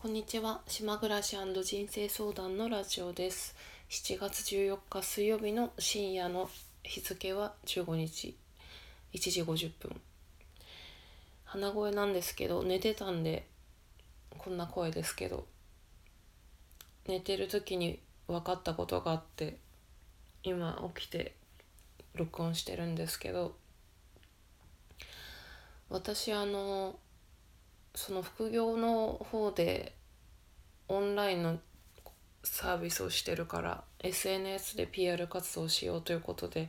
こんにちは。島暮らし人生相談のラジオです。7月14日水曜日の深夜の日付は15日。1時50分。鼻声なんですけど寝てたんでこんな声ですけど寝てる時に分かったことがあって今起きて録音してるんですけど私あのその副業の方でオンラインのサービスをしてるから SNS で PR 活動をしようということで、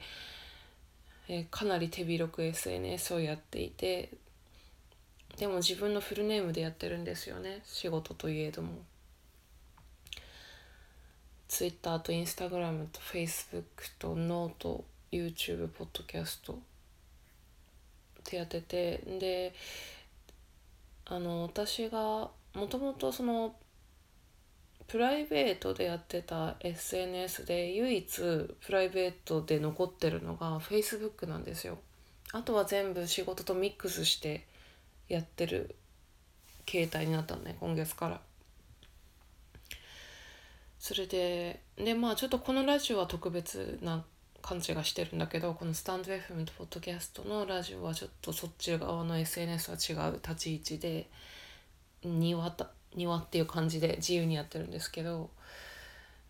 えー、かなり手広く SNS をやっていてでも自分のフルネームでやってるんですよね仕事といえども。Twitter と Instagram と Facebook とノート YouTube ポッドキャストってやっててであの私がもともとそのプライベートでやってた SNS で唯一プライベートで残ってるのが Facebook なんですよ。あとは全部仕事とミックスしてやってる携帯になったのね今月から。それででまあちょっとこのラジオは特別な感じがしてるんだけどこのスタンド FM とポッドキャストのラジオはちょっとそっち側の SNS は違う立ち位置で庭庭っていう感じで自由にやってるんですけど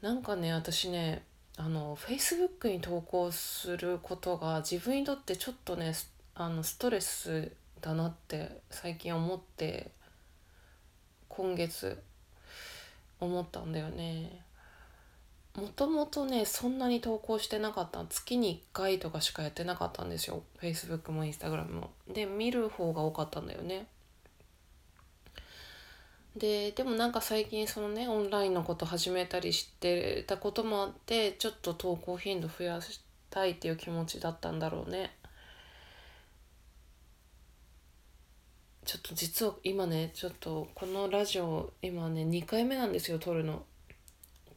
なんかね私ねあの Facebook に投稿することが自分にとってちょっとねあのストレスだなって最近思って今月思ったんだよね。もともとねそんなに投稿してなかった。月に1回とかしかやってなかったんですよ。Facebook も Instagram も。で見る方が多かったんだよね。ででもなんか最近そのねオンラインのこと始めたりしてたこともあってちょっと投稿頻度増やしたいっていう気持ちだったんだろうね。ちょっと実は今ねちょっとこのラジオ今ね2回目なんですよ撮るの。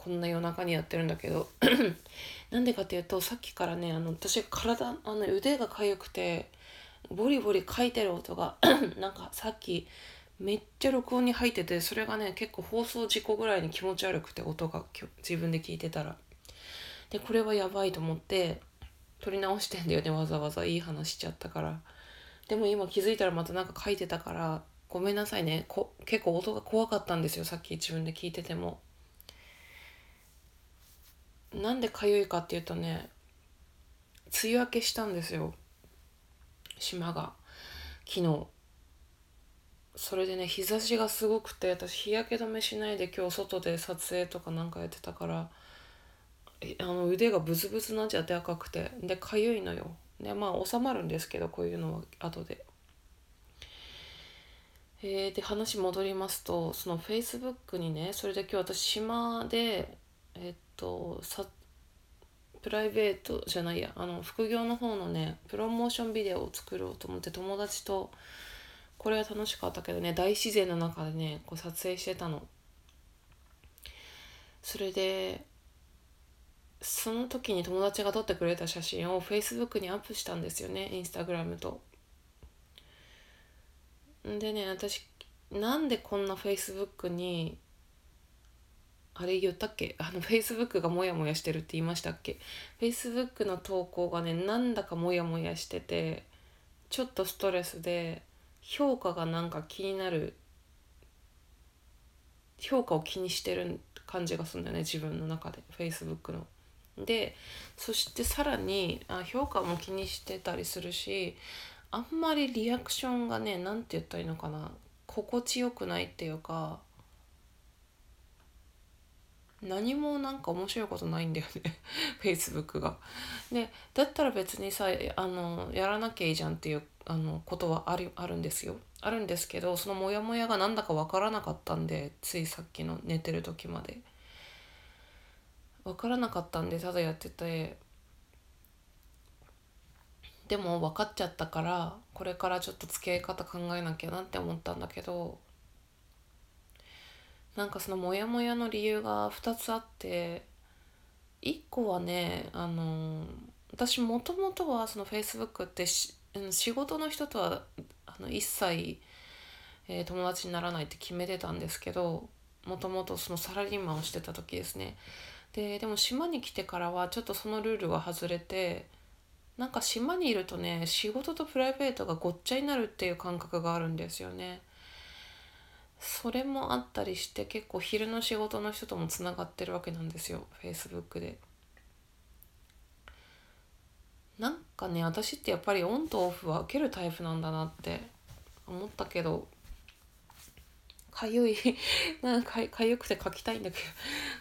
こんな夜中にやってるんだけど。なんでかっていうとさっきからねあの私体あの腕が痒くてボリボリ書いてる音が なんかさっきめっちゃ録音に入っててそれがね結構放送事故ぐらいに気持ち悪くて音が自分で聞いてたら。でこれはやばいと思って撮り直してんだよねわざわざいい話しちゃったから。でも今気づいたらまたなんか書いてたからごめんなさいね。こ結構音が怖かったんですよさっき自分で聞いてても。なんでかゆいかっていうとね梅雨明けしたんですよ。島が。昨日。それでね日差しがすごくて私日焼け止めしないで今日外で撮影とかなんかやってたからあの腕がブツブツなっちゃって赤くてでかゆいのよ。でまあ収まるんですけどこういうのは後で。えー、で話戻りますとそのフェイスブックにねそれで今日私島でえっとさプライベートじゃないやあの副業の方のねプロモーションビデオを作ろうと思って友達とこれは楽しかったけどね大自然の中でねこう撮影してたの。それでその時に友達が撮ってくれた写真を Facebook にアップしたんですよねインスタグラムと。でね私なんでこんな Facebook にあれ言ったっけ？あの Facebook がモヤモヤしてるって言いましたっけ？Facebook の投稿がねなんだかモヤモヤしててちょっとストレスで評価がなんか気になる評価を気にしてる感じがするんだよね自分の中で Facebook の。でそしてさらにあ評価も気にしてたりするしあんまりリアクションがね何て言ったらいいのかな心地よくないっていうか何もなんか面白いことないんだよね Facebook が。でだったら別にさあのやらなきゃいいじゃんっていうあのことはあるあるんですよ。あるんですけどそのモヤモヤがなんだか分からなかったんでついさっきの寝てる時まで。分からなかったんでただやっててでも分かっちゃったからこれからちょっと付き合い方考えなきゃなって思ったんだけどなんかそのモヤモヤの理由が2つあって1個はねあの私もともとはその Facebook って仕事の人とはあの一切えー、友達にならないって決めてたんですけどもともとそのサラリーマンをしてた時ですね。ででも島に来てからはちょっとそのルールが外れてなんか島にいるとね仕事とプライベートがごっちゃになるっていう感覚があるんですよね。それもあったりして結構昼の仕事の人ともつながってるわけなんですよ Facebook で。なんかね私ってやっぱりオンとオフは受けるタイプなんだなって思ったけどかゆい なんかかゆくて書きたいんだけ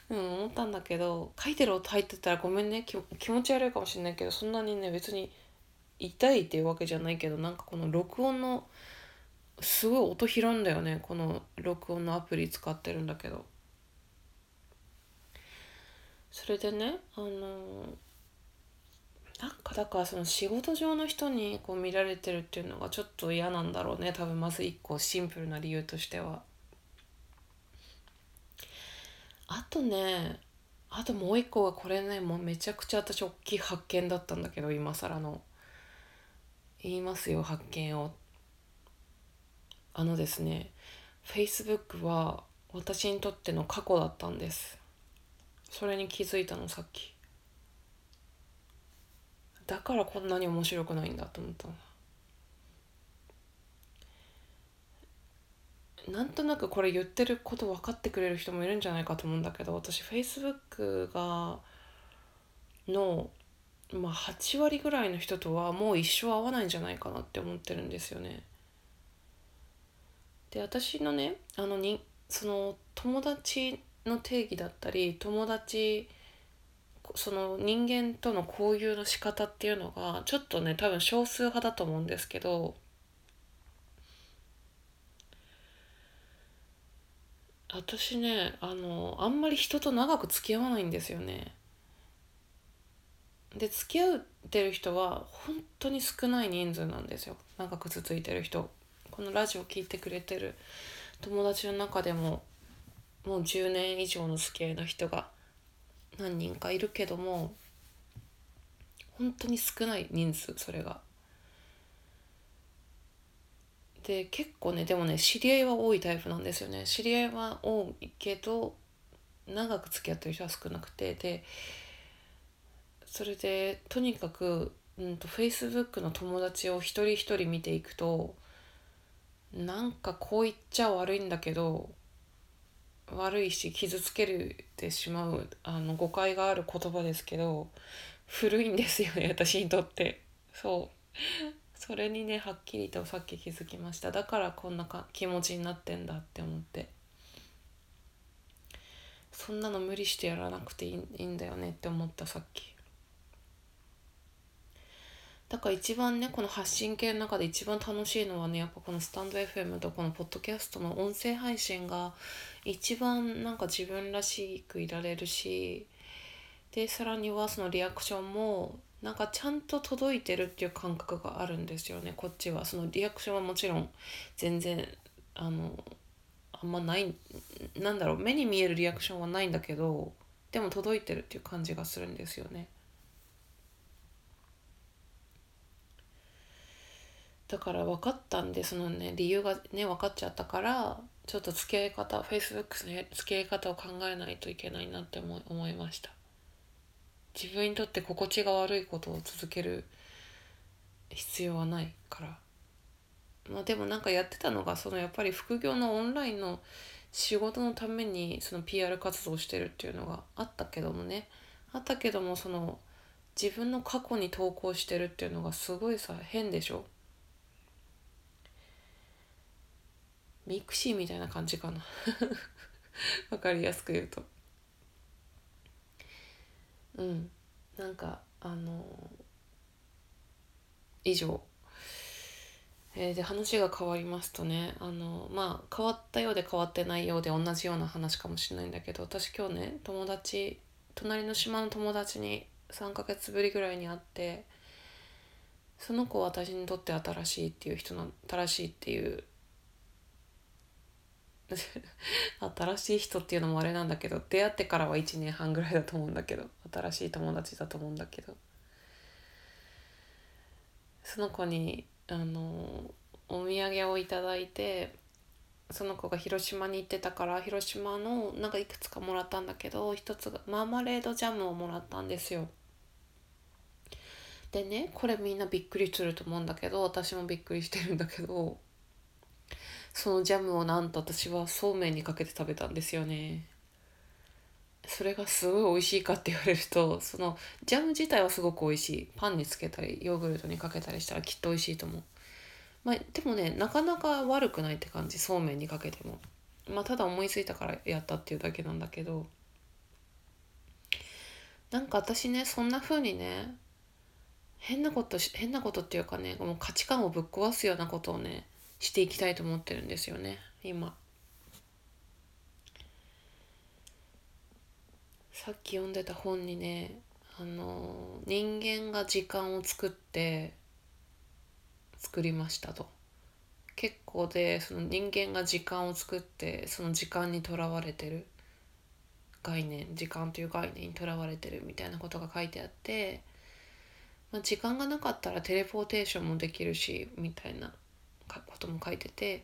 ど、うん、思ったんだけど書いてる音入ってたらごめんね気持ち悪いかもしれないけどそんなにね別に痛いっていうわけじゃないけどなんかこの録音のすごい音拾うんだよねこの録音のアプリ使ってるんだけど。それでねあのなんかだからその仕事上の人にこう見られてるっていうのがちょっと嫌なんだろうね多分まず一個シンプルな理由としては。あとねあともう一個がこれねもうめちゃくちゃ私大きい発見だったんだけど今更の。言いますよ発見を。あのですね Facebook は私にとっての過去だったんです。それに気づいたのさっき。だからこんなに面白くないんだと思ったなんとなくこれ言ってること分かってくれる人もいるんじゃないかと思うんだけど私 Facebook がの、まあ、8割ぐらいの人とはもう一生会わないんじゃないかなって思ってるんですよね。で私のねあのにその友達の定義だったり友達その人間との交友の仕方っていうのがちょっとね多分少数派だと思うんですけど私ねあのあんまり人と長く付き合わないんですよね。で付き合ってる人は本当に少ない人数なんですよ長く続いてる人このラジオ聴いてくれてる友達の中でももう10年以上の付き合いの人が何人かいるけども本当に少ない人数それが。で結構ねでもね知り合いは多いタイプなんですよね知り合いは多いけど長く付き合ってる人は少なくてでそれでとにかく、うんと、Facebook の友達を一人一人見ていくとなんかこう言っちゃ悪いんだけど悪いし傷つけるてしまうあの誤解がある言葉ですけど古いんですよね 私にとって。そう。それにねはっきりとさっき気づきました。だからこんなか気持ちになってんだって思って。そんなの無理してやらなくていいんだよねって思ったさっき。だから一番ねこの発信系の中で一番楽しいのはねやっぱこのスタンド FM とこのポッドキャストの音声配信が一番なんか自分らしくいられるしでさらにはそのリアクションもなんかちゃんと届いてるっていう感覚があるんですよねこっちは。そのリアクションはもちろん全然あのあんまないなんだろう目に見えるリアクションはないんだけどでも届いてるっていう感じがするんですよね。だから分かったんでそのね理由がね分かっちゃったからちょっと付き合い方 Facebook の付き合い方を考えないといけないなって思思いました。自分にとって心地が悪いことを続ける必要はないから。まあでもなんかやってたのがそのやっぱり副業のオンラインの仕事のためにその PR 活動してるっていうのがあったけどもね。あったけどもその自分の過去に投稿してるっていうのがすごいさ変でしょ？ mixi みたいな感じかな。わかりやすく言うと。うん。なんかあの以上。えー、で話が変わりますとねあのまあ変わったようで変わってないようで同じような話かもしれないんだけど私今日ね友達隣の島の友達に3ヶ月ぶりぐらいに会ってその子は私にとって新しいっていう人な新しいっていう 新しい人っていうのもあれなんだけど出会ってからは1年半ぐらいだと思うんだけど新しい友達だと思うんだけどその子にあのお土産をいただいてその子が広島に行ってたから広島のなんかいくつかもらったんだけど一つがマーマレードジャムをもらったんですよ。でねこれみんなびっくりすると思うんだけど私もびっくりしてるんだけどそのジャムをなんと私はそうめんにかけて食べたんですよね。それがすごい美味しいかって言われるとそのジャム自体はすごく美味しいパンにつけたりヨーグルトにかけたりしたらきっと美味しいと思う。まあ、でもねなかなか悪くないって感じそうめんにかけてもまあただ思いついたからやったっていうだけなんだけどなんか私ねそんな風にね変なこと変なことっていうかねもう価値観をぶっ壊すようなことをねしていきたいと思ってるんですよね。今。さっき読んでた本にねあの人間が時間を作って作りましたと。結構でその人間が時間を作ってその時間にとらわれてる。概念時間という概念にとらわれてるみたいなことが書いてあって、まあ、時間がなかったらテレポーテーションもできるしみたいな。ことも書いてて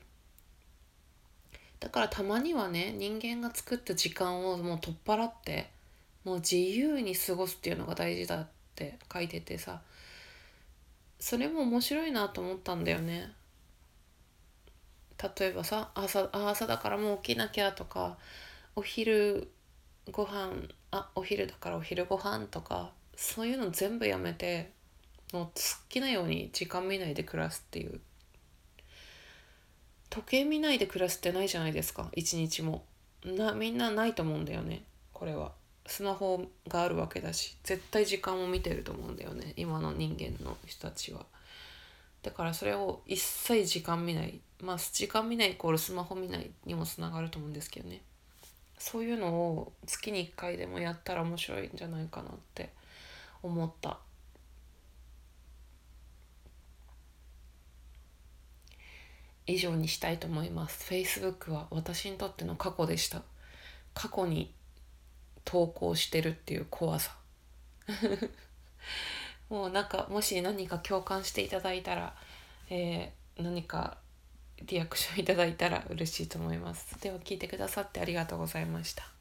だからたまにはね人間が作った時間をもう取っ払ってもう自由に過ごすっていうのが大事だって書いててさそれも面白いなと思ったんだよね。例えばさ朝朝だからもう起きなきゃとかお昼ご飯あお昼だからお昼ご飯とかそういうの全部やめてもう好きなように時間見ないで暮らすっていう時計見ないで暮らすってないじゃないですか。一日も。なみんなないと思うんだよね。これは。スマホがあるわけだし。絶対時間を見てると思うんだよね。今の人間の人たちは。だからそれを一切時間見ない。まあ時間見ないイコールスマホ見ないにもつながると思うんですけどね。そういうのを月に1回でもやったら面白いんじゃないかなって思った。以上にしたいと思います。Facebook は私にとっての過去でした。過去に投稿してるっていう怖さ。もうなんかもし何か共感していただいたら、えー、何かリアクションいただいたら嬉しいと思います。では聞いてくださってありがとうございました。